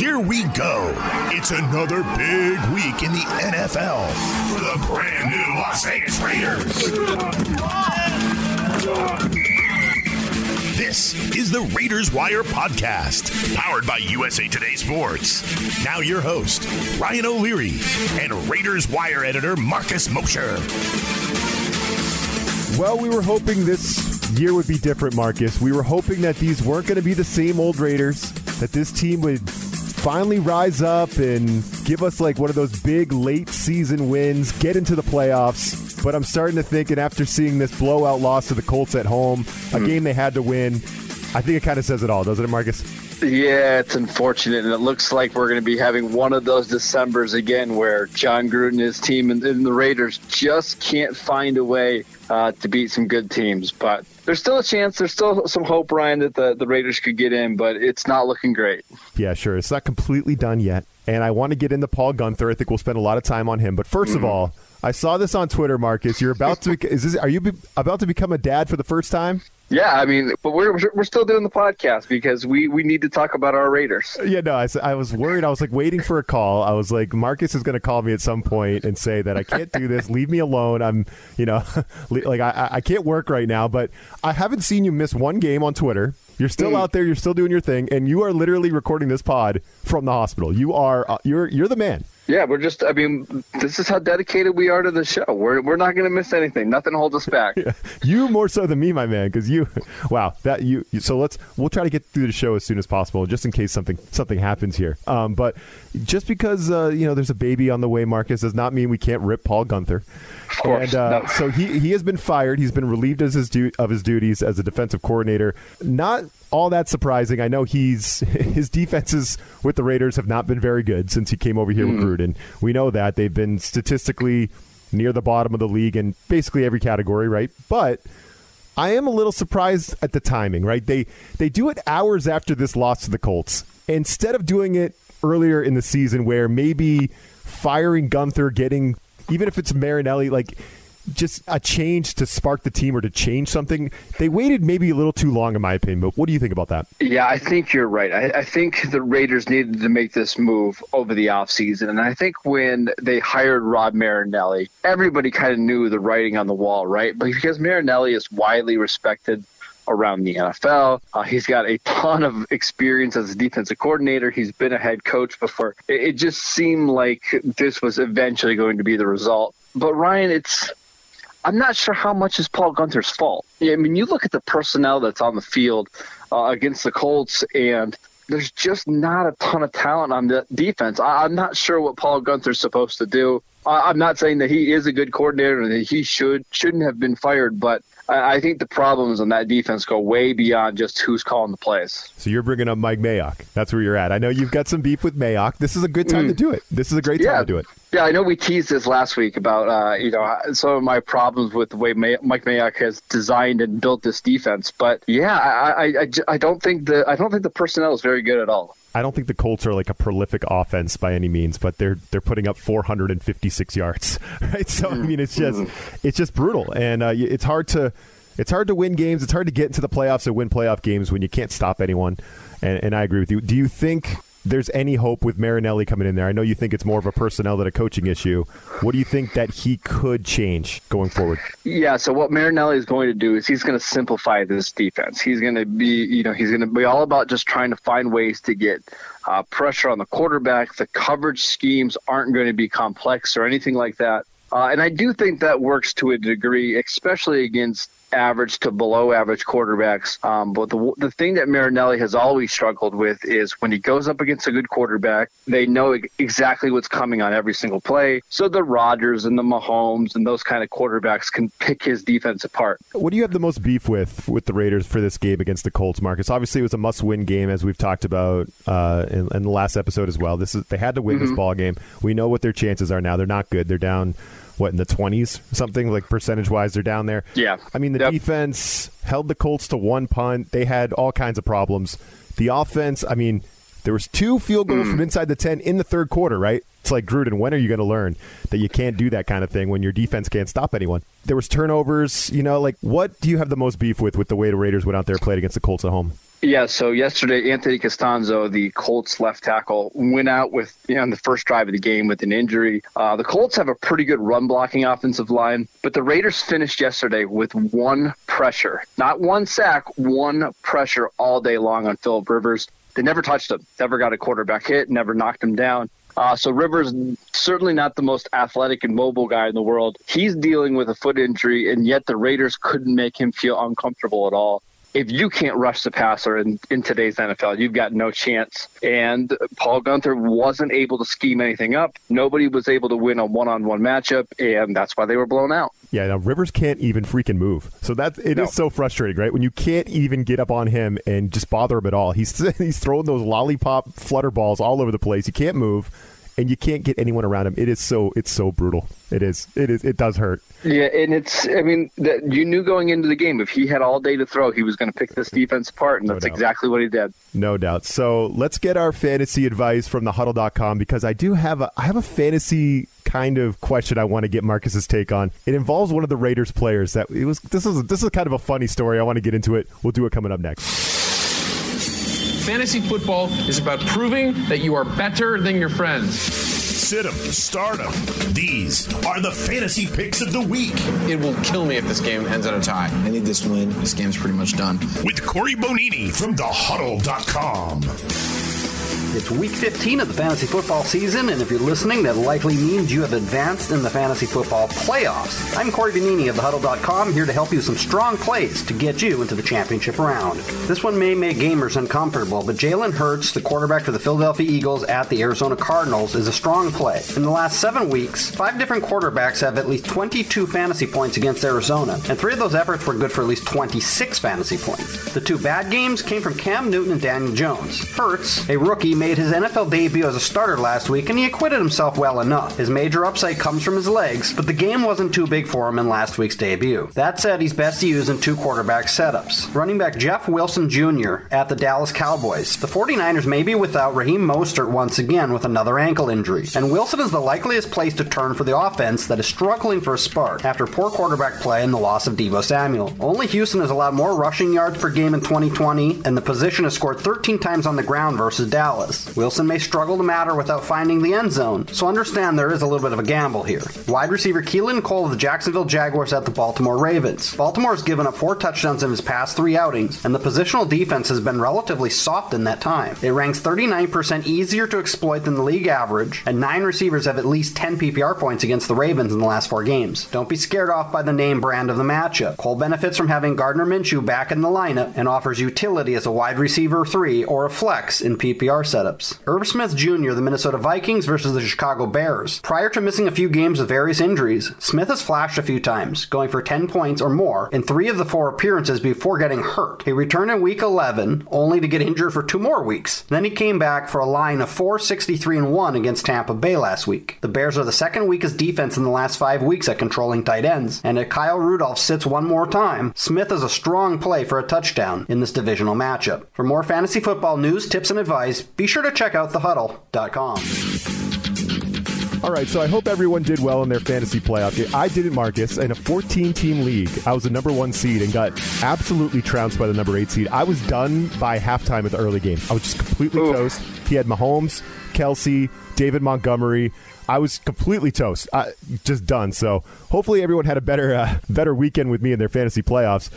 here we go. It's another big week in the NFL for the brand new Las Vegas Raiders. This is the Raiders Wire podcast, powered by USA Today Sports. Now, your host, Ryan O'Leary, and Raiders Wire editor, Marcus Mosher. Well, we were hoping this year would be different, Marcus. We were hoping that these weren't going to be the same old Raiders, that this team would finally rise up and give us like one of those big late season wins, get into the playoffs. But I'm starting to think, and after seeing this blowout loss to the Colts at home, a mm. game they had to win, I think it kind of says it all, doesn't it, Marcus? Yeah, it's unfortunate, and it looks like we're going to be having one of those December's again, where Jon Gruden and his team and, and the Raiders just can't find a way uh, to beat some good teams. But there's still a chance. There's still some hope, Ryan, that the, the Raiders could get in, but it's not looking great. Yeah, sure. It's not completely done yet, and I want to get into Paul Guenther. I think we'll spend a lot of time on him. But 1st mm. of all, I saw this on Twitter, Marcus. You're about to is this? Are you be, about to become a dad for the first time? Yeah, I mean, but we're we're still doing the podcast because we we need to talk about our Raiders. Yeah, no, I, I was worried. I was like waiting for a call. I was like, Marcus is going to call me at some point and say that I can't do this. Leave me alone. I'm, you know, like I I can't work right now. But I haven't seen you miss one game on Twitter. You're still mm. out there. You're still doing your thing, and you are literally recording this pod from the hospital. You are uh, you're you're the man. Yeah, we're just, I mean, this is how dedicated we are to the show. We're, we're not going to miss anything. Nothing holds us back. yeah. You more so than me, my man, because you, wow, that you, you, so let's, we'll try to get through the show as soon as possible, just in case something, something happens here. Um, but just because, uh, you know, there's a baby on the way, Marcus, does not mean we can't rip Paul Guenther. Of course. And, uh, no. So he, he has been fired. He's been relieved as his du- of his duties as a defensive coordinator. Not all that surprising. I know he's his defenses with the Raiders have not been very good since he came over here mm. with Gruden. We know that they've been statistically near the bottom of the league in basically every category, right? But I am a little surprised at the timing, right? They they do it hours after this loss to the Colts. Instead of doing it earlier in the season where maybe firing Guenther, getting even if it's Marinelli, like just a change to spark the team or to change something. They waited maybe a little too long, in my opinion. But what do you think about that? Yeah, I think you're right. I, I think the Raiders needed to make this move over the offseason. And I think when they hired Rod Marinelli, everybody kind of knew the writing on the wall, right? But because Marinelli is widely respected around the NFL. Uh, he's got a ton of experience as a defensive coordinator. He's been a head coach before. It, it, just seemed like this was eventually going to be the result. But Ryan, it's I'm not sure how much is Paul Guenther's fault. I mean, you look at the personnel that's on the field uh, against the Colts, and there's just not a ton of talent on the defense. I, am not sure what Paul Guenther's supposed to do. I, I'm not saying that he is a good coordinator and that he should shouldn't have been fired, but I, think the problems on that defense go way beyond just who's calling the plays. So you're bringing up Mike Mayock. That's where you're at. I know you've got some beef with Mayock. This is a good time mm. to do it. This is a great time yeah. to do it. Yeah, I know we teased this last week about uh, you know some of my problems with the way May- Mike Mayock has designed and built this defense, but yeah, I, I, I, I don't think the I don't think the personnel is very good at all. I don't think the Colts are like a prolific offense by any means, but they're they're putting up 456 yards, right? So I mean, it's just mm-hmm. it's just brutal, and uh, it's hard to it's hard to win games. It's hard to get into the playoffs and win playoff games when you can't stop anyone. And, and I agree with you. Do you think there's any hope with Marinelli coming in there? I know you think it's more of a personnel than a coaching issue. What do you think that he could change going forward? Yeah, so what Marinelli is going to do is he's going to simplify this defense. He's going to be, you know, he's going to be all about just trying to find ways to get uh, pressure on the quarterback. The coverage schemes aren't going to be complex or anything like that. Uh, and I do think that works to a degree, especially against average to below average quarterbacks. Um, but the, the thing that Marinelli has always struggled with is when he goes up against a good quarterback, they know exactly what's coming on every single play. So the Rodgers and the Mahomes and those kind of quarterbacks can pick his defense apart. What do you have the most beef with with the Raiders for this game against the Colts, Marcus? Obviously, it was a must-win game, as we've talked about uh, in, in, the last episode as well. This is they had to win mm-hmm. this ball game. We know what their chances are now. They're not good. They're down what in the 20s something like percentage wise they're down there? Yeah. I mean the yep. defense held the colts to one punt. They had all kinds of problems. The offense i mean there was two field goals mm. from inside the 10 in the third quarter right? It's like gruden when are you going to learn that you can't do that kind of thing when your defense can't stop anyone? There was turnovers you know like what do you have the most beef with with the way the raiders went out there played against the colts at home Yeah, so yesterday, Anthony Castonzo, the Colts left tackle, went out with you know, on the first drive of the game with an injury. Uh, the Colts have a pretty good run blocking offensive line, but the Raiders finished yesterday with one pressure, not one sack, one pressure all day long on Philip Rivers. They never touched him, never got a quarterback hit, never knocked him down. Uh, so Rivers certainly not the most athletic and mobile guy in the world. He's dealing with a foot injury, and yet the Raiders couldn't make him feel uncomfortable at all if you can't rush the passer in, in today's NFL, you've got no chance. And Paul Guenther wasn't able to scheme anything up. Nobody was able to win a one on one matchup, and that's why they were blown out. Yeah, now Rivers can't even freaking move. So that it no. is so frustrating, right? When you can't even get up on him and just bother him at all. He's he's throwing those lollipop flutter balls all over the place. He can't move and you can't get anyone around him. It is so it's so brutal. It is. It is. It does hurt. Yeah, and it's. I mean, that you knew going into the game if he had all day to throw, he was going to pick this defense apart, and no that's doubt. exactly what he did. No doubt. So let's get our fantasy advice from the huddle.com because I do have a I have a fantasy kind of question I want to get Marcus's take on. It involves one of the Raiders players that it was this is this is kind of a funny story. I want to get into it. We'll do it coming up next. Fantasy football is about proving that you are better than your friends. sit Sit 'em, start 'em. These are the fantasy picks of the week. It will kill me if this game ends in a tie. I need this win. This game's pretty much done. With Corey Bonini from thehuddle.com. It's week 15 of the fantasy football season, and if you're listening, that likely means you have advanced in the fantasy football playoffs. I'm Corey Bonini of thehuddle.com, here to help you some strong plays to get you into the championship round. This one may make gamers uncomfortable, but Jalen Hurts, the quarterback for the Philadelphia Eagles at the Arizona Cardinals, is a strong play. In the last seven weeks, five different quarterbacks have at least 22 fantasy points against Arizona, and three of those efforts were good for at least 26 fantasy points. The two bad games came from Cam Newton and Daniel Jones. Hurts, a rookie, made his NFL debut as a starter last week, and he acquitted himself well enough. His major upside comes from his legs, but the game wasn't too big for him in last week's debut. That said, he's best used in two quarterback setups. Running back Jeff Wilson Jr. at the Dallas Cowboys. The 49ers may be without Raheem Mostert once again with another ankle injury, and Wilson is the likeliest place to turn for the offense that is struggling for a spark after poor quarterback play and the loss of Deebo Samuel. Only Houston has allowed more rushing yards per game in 2020, and the position has scored 13 times on the ground versus Dallas. Wilson may struggle to matter without finding the end zone, so understand there is a little bit of a gamble here. Wide receiver Keelan Cole of the Jacksonville Jaguars at the Baltimore Ravens. Baltimore has given up four touchdowns in his past three outings, and the positional defense has been relatively soft in that time. It ranks 39% easier to exploit than the league average, and nine receivers have at least 10 PPR points against the Ravens in the last four games. Don't be scared off by the name brand of the matchup. Cole benefits from having Gardner Minshew back in the lineup and offers utility as a wide receiver three or a flex in PPR setup setups. Irv Smith Jr., the Minnesota Vikings versus the Chicago Bears. Prior to missing a few games with various injuries, Smith has flashed a few times, going for 10 points or more in three of the four appearances before getting hurt. He returned in week 11, only to get injured for two more weeks. Then he came back for a line of 463 and 1 against Tampa Bay last week. The Bears are the second weakest defense in the last five weeks at controlling tight ends, and if Kyle Rudolph sits one more time, Smith is a strong play for a touchdown in this divisional matchup. For more fantasy football news, tips, and advice, be sure to check out thehuddle.com. All right, so I hope everyone did well in their fantasy playoff game. I didn't, Marcus. In a 14 team league, I was the number one seed and got absolutely trounced by the number eight seed. I was done by halftime of the early game. I was just completely Ooh. toast. He had Mahomes, Kelce, David Montgomery. I was completely toast, uh, just done. So hopefully everyone had a better uh, better weekend with me in their fantasy playoffs.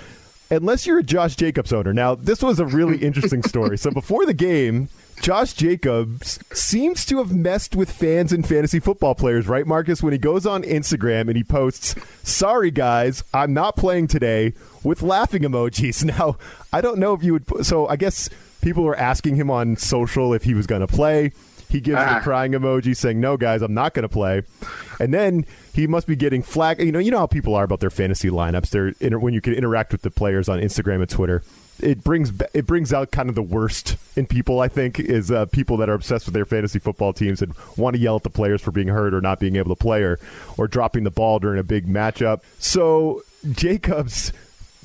Unless you're a Josh Jacobs owner. Now, this was a really interesting story. So before the game, Josh Jacobs seems to have messed with fans and fantasy football players, right, Marcus? When he goes on Instagram and he posts, Sorry, guys, I'm not playing today with laughing emojis. Now, I don't know if you would. So I guess people were asking him on social if he was going to play. He gives ah. the crying emoji saying, "No, guys, I'm not going to play." And then he must be getting flag. You know, you know how people are about their fantasy lineups. They're when you can interact with the players on Instagram and Twitter it brings it brings out kind of the worst in people. I think is uh, people that are obsessed with their fantasy football teams and want to yell at the players for being hurt or not being able to play or or dropping the ball during a big matchup. So Jacobs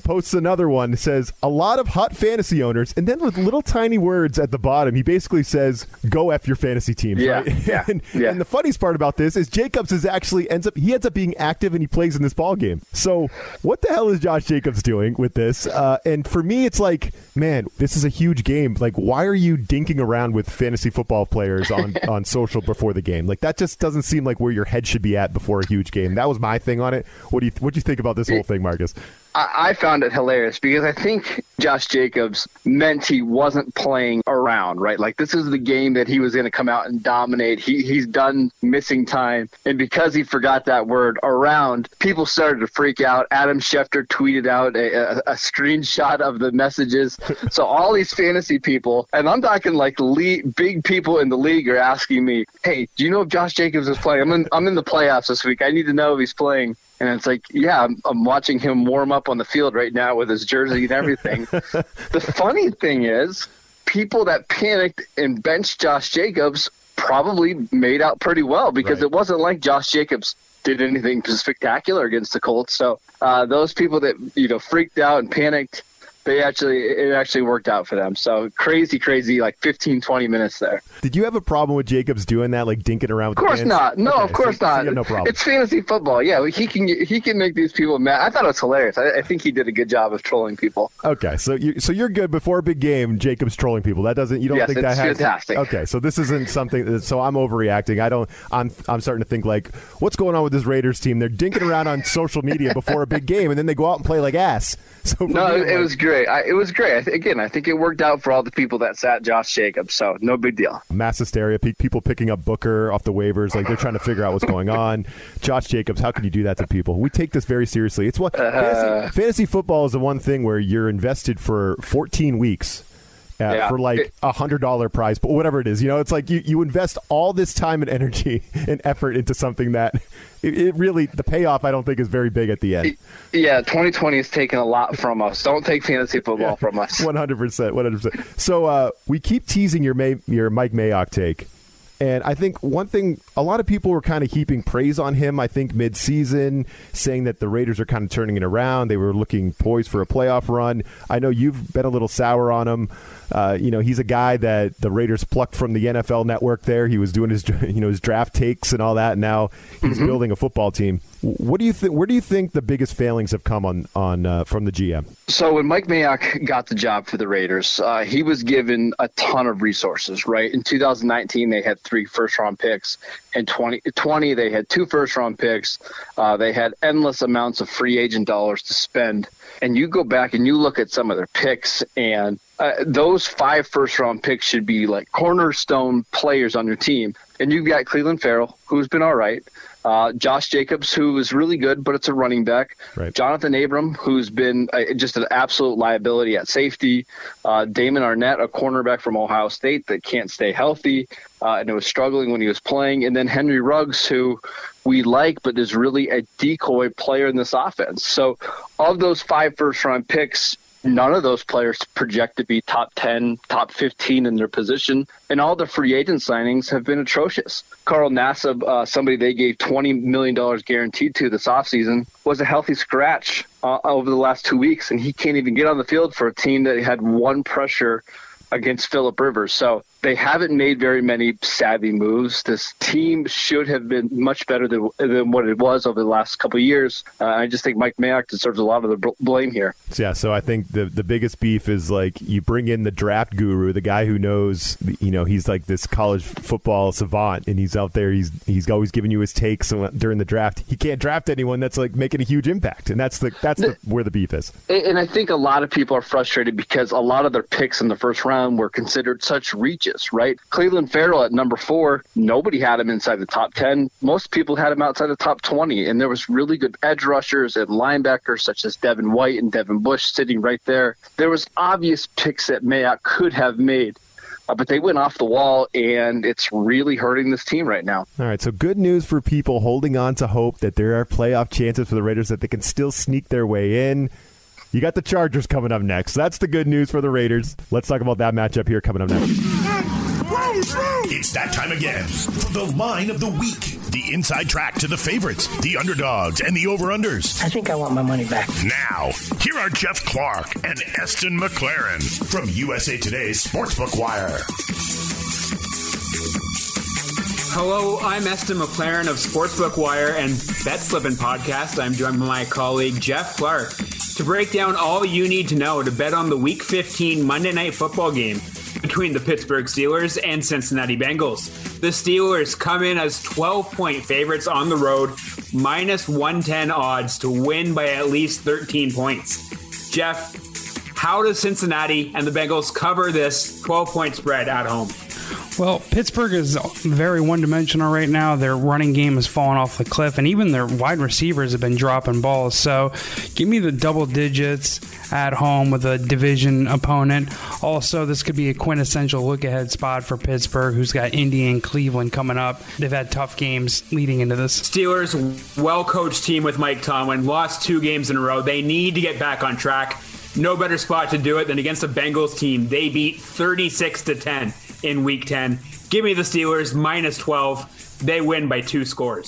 posts another one says a lot of hot fantasy owners, and then with little tiny words at the bottom, he basically says, "Go f your fantasy team. Yeah, right? yeah, and, yeah. and the funniest part about this is Jacobs is actually ends up he ends up being active and he plays in this ball game. So what the hell is Josh Jacobs doing with this? Uh, and for me, it's like, man, this is a huge game. Like, why are you dinking around with fantasy football players on on social before the game? Like that just doesn't seem like where your head should be at before a huge game. That was my thing on it. What do you what do you think about this whole thing, Marcus? I, I found it hilarious because I think Josh Jacobs meant he wasn't playing around, right? Like this is the game that he was going to come out and dominate. He he's done missing time, and because he forgot that word around, people started to freak out. Adam Schefter tweeted out a, a, a screenshot of the messages. so all these fantasy people, and I'm talking like le- big people in the league, are asking me, "Hey, do you know if Josh Jacobs is playing? I'm in I'm in the playoffs this week. I need to know if he's playing." And it's like, yeah, I'm, I'm watching him warm up on the field right now with his jersey and everything. the funny thing is, people that panicked and benched Josh Jacobs probably made out pretty well because Right. it wasn't like Josh Jacobs did anything spectacular against the Colts. So uh, those people that you know freaked out and panicked, they actually it actually worked out for them. So crazy, crazy, like 15, 20 minutes there. Did you have a problem with Jacobs doing that, like dinking around? With Of course not. No, Okay, of course so- so not. have no problem. It's fantasy football. Yeah, he can he can make these people mad. I thought it was hilarious. I, I think he did a good job of trolling people. Okay, so you so you're good before a big game. Jacobs trolling people. That doesn't you don't Yes, think that has fantastic. Okay, so this isn't something. That, so I'm overreacting. I don't. I'm I'm starting to think like, what's going on with this Raiders team? They're dinking around on social media before a big game, and then they go out and play like ass. So No, me, it, I'm it was great. I, it was great. I th- again, I think it worked out for all the people that sat Josh Jacobs. So no big deal. mass hysteria. pe- People picking up Booker off the waivers, like they're trying to figure out what's going on. Josh Jacobs, how can you do that to people? We take this very seriously. It's what Uh-huh. fantasy, fantasy football is the one thing where you're invested for 14 weeks. Yeah. for like a hundred dollar prize, but whatever it is, you know, it's like you, you invest all this time and energy and effort into something that it, it really the payoff I don't think is very big at the end. Yeah, 2020 has taken a lot from us. Don't take fantasy football from us. One hundred percent, one hundred percent. So uh, we keep teasing your May, your Mike Mayock take, and I think one thing a lot of people were kind of heaping praise on him. I think mid season, saying that the Raiders are kind of turning it around. They were looking poised for a playoff run. I know you've been a little sour on him. Uh, you know, he's a guy that the Raiders plucked from the NFL Network. There, he was doing his you know his draft takes and all that. And now he's building a football team. What do you think? Where do you think the biggest failings have come on on uh, from the GM? So when Mike Mayock got the job for the Raiders, uh, he was given a ton of resources. Right in 2019, they had three first-round picks. and 2020, they had two first-round picks. Uh, they had endless amounts of free agent dollars to spend. And you go back and you look at some of their picks, and uh, those five first-round picks should be like cornerstone players on your team. And you've got Clelin Ferrell, who's been all right. Uh, Josh Jacobs, who is really good, but it's a running back. Right. Johnathan Abram, who's been uh, just an absolute liability at safety. Uh, Damon Arnette, a cornerback from Ohio State that can't stay healthy uh, and was struggling when he was playing. And then Henry Ruggs, who we like, but is really a decoy player in this offense. So, of those five first round picks, none of those players project to be top 10, top 15 in their position. And all the free agent signings have been atrocious. Carl Nassib, uh, somebody they gave $20 million guaranteed to this offseason, was a healthy scratch uh, over the last two weeks, and he can't even get on the field for a team that had one pressure against Philip Rivers. So they haven't made very many savvy moves. This team should have been much better than, than what it was over the last couple of years. Uh, I just think Mike Mayock deserves a lot of the bl- blame here. Yeah, so I think the the biggest beef is like you bring in the draft guru, the guy who knows, you know, he's like this college football savant, and he's out there. He's he's always giving you his takes during the draft. He can't draft anyone that's like making a huge impact, and that's the that's the, where the beef is. And I think a lot of people are frustrated because a lot of their picks in the first round were considered such reaches, right? Clelin Ferrell at number four, nobody had him inside the top 10. Most people had him outside the top 20. And there was really good edge rushers and linebackers such as Devin White and Devin Bush sitting right there. There was obvious picks that Mayock could have made. Uh, but they went off the wall, and it's really hurting this team right now. All right, so good news for people holding on to hope that there are playoff chances for the Raiders that they can still sneak their way in. You got the Chargers coming up next. That's the good news for the Raiders. Let's talk about that matchup here coming up next. It's that time again for the line of the week. the inside track to the favorites, the underdogs, and the over-unders. I think I want my money back. Now, here are Jeff Clark and Eston McLaren from USA Today's Sportsbook Wire. Hello, I'm Eston McLaren of Sportsbook Wire and Bet Slippin' Podcast. I'm joined by my colleague Jeff Clark to break down all you need to know to bet on the Week 15 Monday Night Football game between the Pittsburgh Steelers and Cincinnati Bengals. The Steelers come in as 12 point favorites on the road, minus 110 odds to win by at least 13 points. Jeff, how does Cincinnati and the Bengals cover this 12 point spread at home? Well, Pittsburgh is very one dimensional right now. Their running game has fallen off the cliff, and even their wide receivers have been dropping balls. So give me the double digits at home with a division opponent. Also, this could be a quintessential look ahead spot for Pittsburgh, who's got Indy and Cleveland coming up. They've had tough games leading into this. Steelers, well coached team with Mike Tomlin, lost two games in a row. They need to get back on track. No better spot to do it than against the Bengals team. They beat 36 to 10 in week 10. Give me the Steelers minus 12. They win by two scores.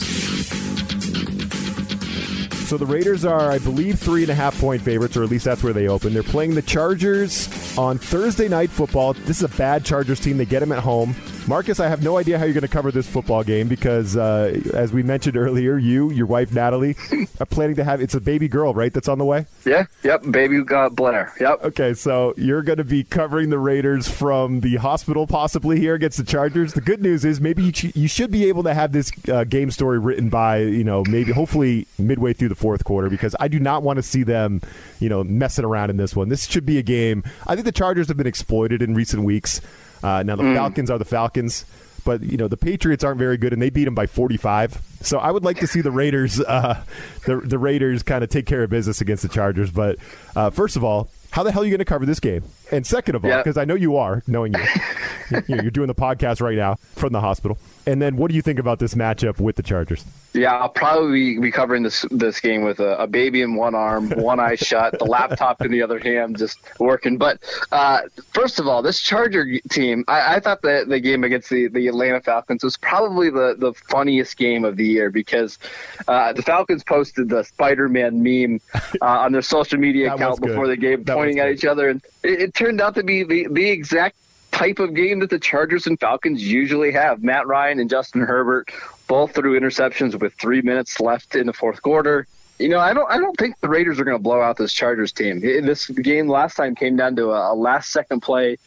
So the Raiders are, I believe, three and a half point favorites, or at least that's where they open. They're playing the Chargers on Thursday night football. This is a bad Chargers team. They get them at home. Marcus, I have no idea how you're going to cover this football game because, uh, as we mentioned earlier, you, your wife Natalie, are planning to have. It's a baby girl, right? That's on the way. Yeah. Yep. Baby got Blair. Yep. Okay, so you're going to be covering the Raiders from the hospital, possibly here against the Chargers. The good news is maybe you, ch- you should be able to have this uh, game story written by you know maybe hopefully midway through the fourth quarter because I do not want to see them you know messing around in this one. This should be a game. I think the Chargers have been exploited in recent weeks. Uh, now the mm. Falcons are the Falcons, but you know the Patriots aren't very good, and they beat them by 45. So I would like to see the Raiders, uh, the the Raiders, kind of take care of business against the Chargers. But uh, first of all, how the hell are you going to cover this game? And second of all, because I know you are, knowing you, you're doing the podcast right now from the hospital. And then, what do you think about this matchup with the Chargers? Yeah, I'll probably be covering this this game with a, a baby in one arm, one eye shut, the laptop in the other hand, just working. But uh, first of all, this Charger team, I, I thought that the game against the, the Atlanta Falcons was probably the, the funniest game of the year because uh, the Falcons posted the Spider Man meme uh, on their social media account before the game, that pointing at each other, and it, it turned out to be the, the exact type of game that the Chargers and Falcons usually have. Matt Ryan and Justin Herbert both threw interceptions with three minutes left in the fourth quarter. You know, I don't. I don't think the Raiders are going to blow out this Chargers team. This game last time came down to a, a last-second play,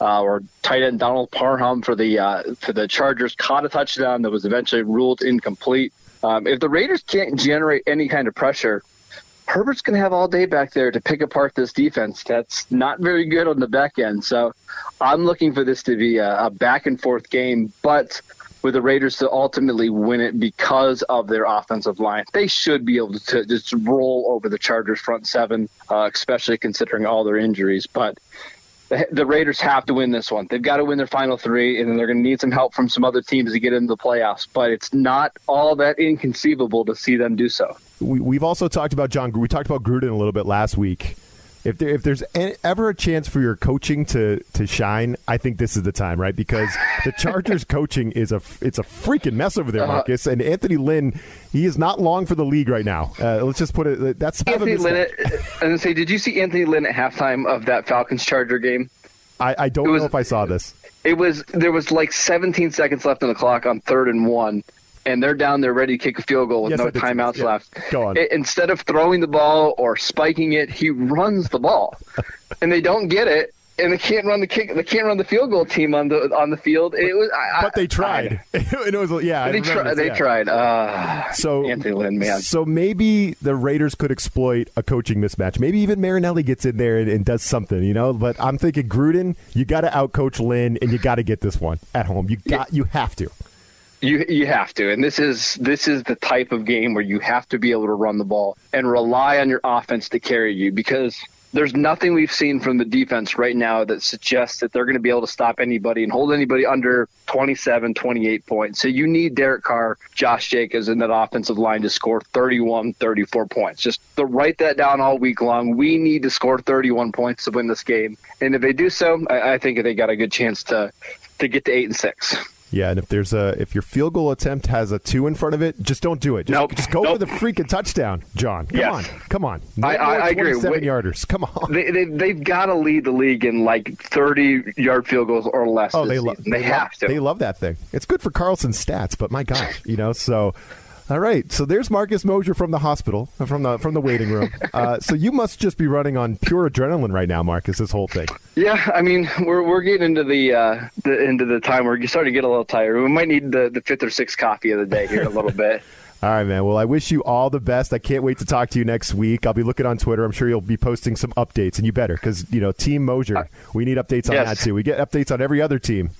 uh, or tight end Donald Parham for the uh, for the Chargers caught a touchdown that was eventually ruled incomplete. Um, if the Raiders can't generate any kind of pressure, Herbert's going to have all day back there to pick apart this defense. That's not very good on the back end. So I'm looking for this to be a, a back and forth game, but with the Raiders to ultimately win it because of their offensive line. They should be able to just roll over the Chargers front seven, uh, especially considering all their injuries. But the, Raiders have to win this one. They've got to win their final three, and then they're going to need some help from some other teams to get into the playoffs. But it's not all that inconceivable to see them do so we, have also talked about Jon. We talked about Gruden a little bit last week. If there, if there's any, ever a chance for your coaching to to shine, I think this is the time, right? Because the Chargers coaching is a it's a freaking mess over there, uh-huh. Marcus. Uh, and Anthony Lynn, he is not long for the league right now. Uh, let's just put it. That's Anthony Lynn. I was say, did you see Anthony Lynn at halftime of that Falcons Charger game? I, I don't was, know if I saw this. It was there was like 17 seconds left on the clock on third and one and they're down there ready to kick a field goal with yes, no timeouts yeah. left. Go on. instead of throwing the ball or spiking it, he runs the ball, and they don't get it. And they can't run the kick. They can't run the field goal team on the on the field. It was, I, but they tried. I, it was yeah. They, tri- they yeah. tried. Uh, so Anthony Lynn, man. So maybe the Raiders could exploit a coaching mismatch. Maybe even Marinelli gets in there and, and does something, you know. But I'm thinking Gruden, you got to outcoach Lynn, and you got to get this one at home. You got, you have to. You you have to, and this is this is the type of game where you have to be able to run the ball and rely on your offense to carry you because there's nothing we've seen from the defense right now that suggests that they're going to be able to stop anybody and hold anybody under 27, 28 points. So you need Derek Carr, Josh Jacobs, and that offensive line to score 31, 34 points. Just to write that down all week long. We need to score 31 points to win this game, and if they do so, I, I think they got a good chance to to get to eight and six. Yeah, and if there's a if your field goal attempt has a two in front of it, just don't do it. Just, Nope. just go Nope. for the freaking touchdown, Jon. Come Yes. on, come on. I- I- I agree. Seven yarders. Come on. They, they, they've got to lead the league in like 30 yard field goals or less. Oh, they love. season. They, have to. They love that thing. It's good for Carlson's stats, but my gosh, you know. So, all right. So there's Marcus Mosher from the hospital, uh, from the from the waiting room. Uh, so you must just be running on pure adrenaline right now, Marcus. This whole thing. Yeah, I mean, we're we're getting into the uh, the into the time where you're starting to get a little tired. We might need the, the fifth or sixth coffee of the day here in a little bit. All right, man. Well, I wish you all the best. I can't wait to talk to you next week. I'll be looking on Twitter. I'm sure you'll be posting some updates, and you better because you know Team Mosher. We need updates on yes. that too. We get updates on every other team.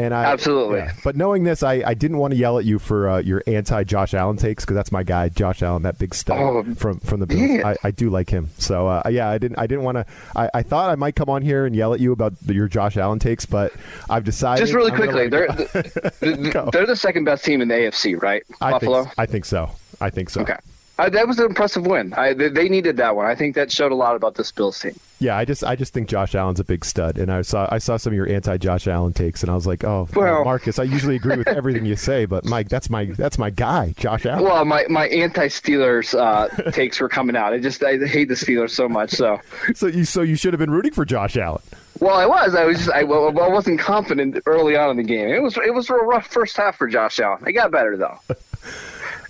And I, Absolutely. yeah. But knowing this, I, I didn't want to yell at you for uh, your anti Josh Allen takes because that's my guy, Josh Allen, that big stud Oh, from from the Bills. I, I do like him. So uh, yeah, I didn't I didn't want to. I, I thought I might come on here and yell at you about the, your Josh Allen takes, but I've decided Just really I'm quickly, they're the, the, they're the second best team in the AFC, right? I Buffalo. Think, I think so. I think so. Okay, uh, that was an impressive win. I, they, they needed that one. I think that showed a lot about this Bills team. Yeah, I just I just think Josh Allen's a big stud, and I saw I saw some of your anti Josh Allen takes, and I was like, oh, Well- Marcus, I usually agree with everything you say, but Mike, that's my that's my guy, Josh Allen. Well, my, my anti-Steelers uh, takes were coming out. I just I hate the Steelers so much. So, so you so you should have been rooting for Josh Allen. well, I was. I was just I, well, I wasn't confident early on in the game. It was it was a rough first half for Josh Allen. I got better though.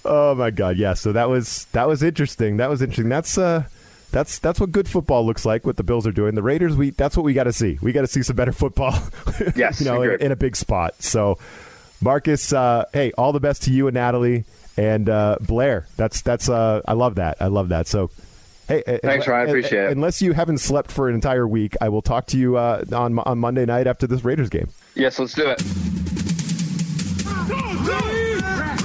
Oh my God, yeah. So that was that was interesting. That was interesting. That's uh. That's that's what good football looks like. What the Bills are doing. The Raiders, we that's what we got to see. We got to see some better football. Yes, you know, in, in a big spot. So, Marcus, uh, hey, all the best to you and Natalie and uh, Blair. That's that's uh, I love that. I love that. So, hey, Thanks, Ryan. I appreciate it. Unless you haven't slept for an entire week, I will talk to you uh, on on Monday night after this Raiders game. Yes, let's do it.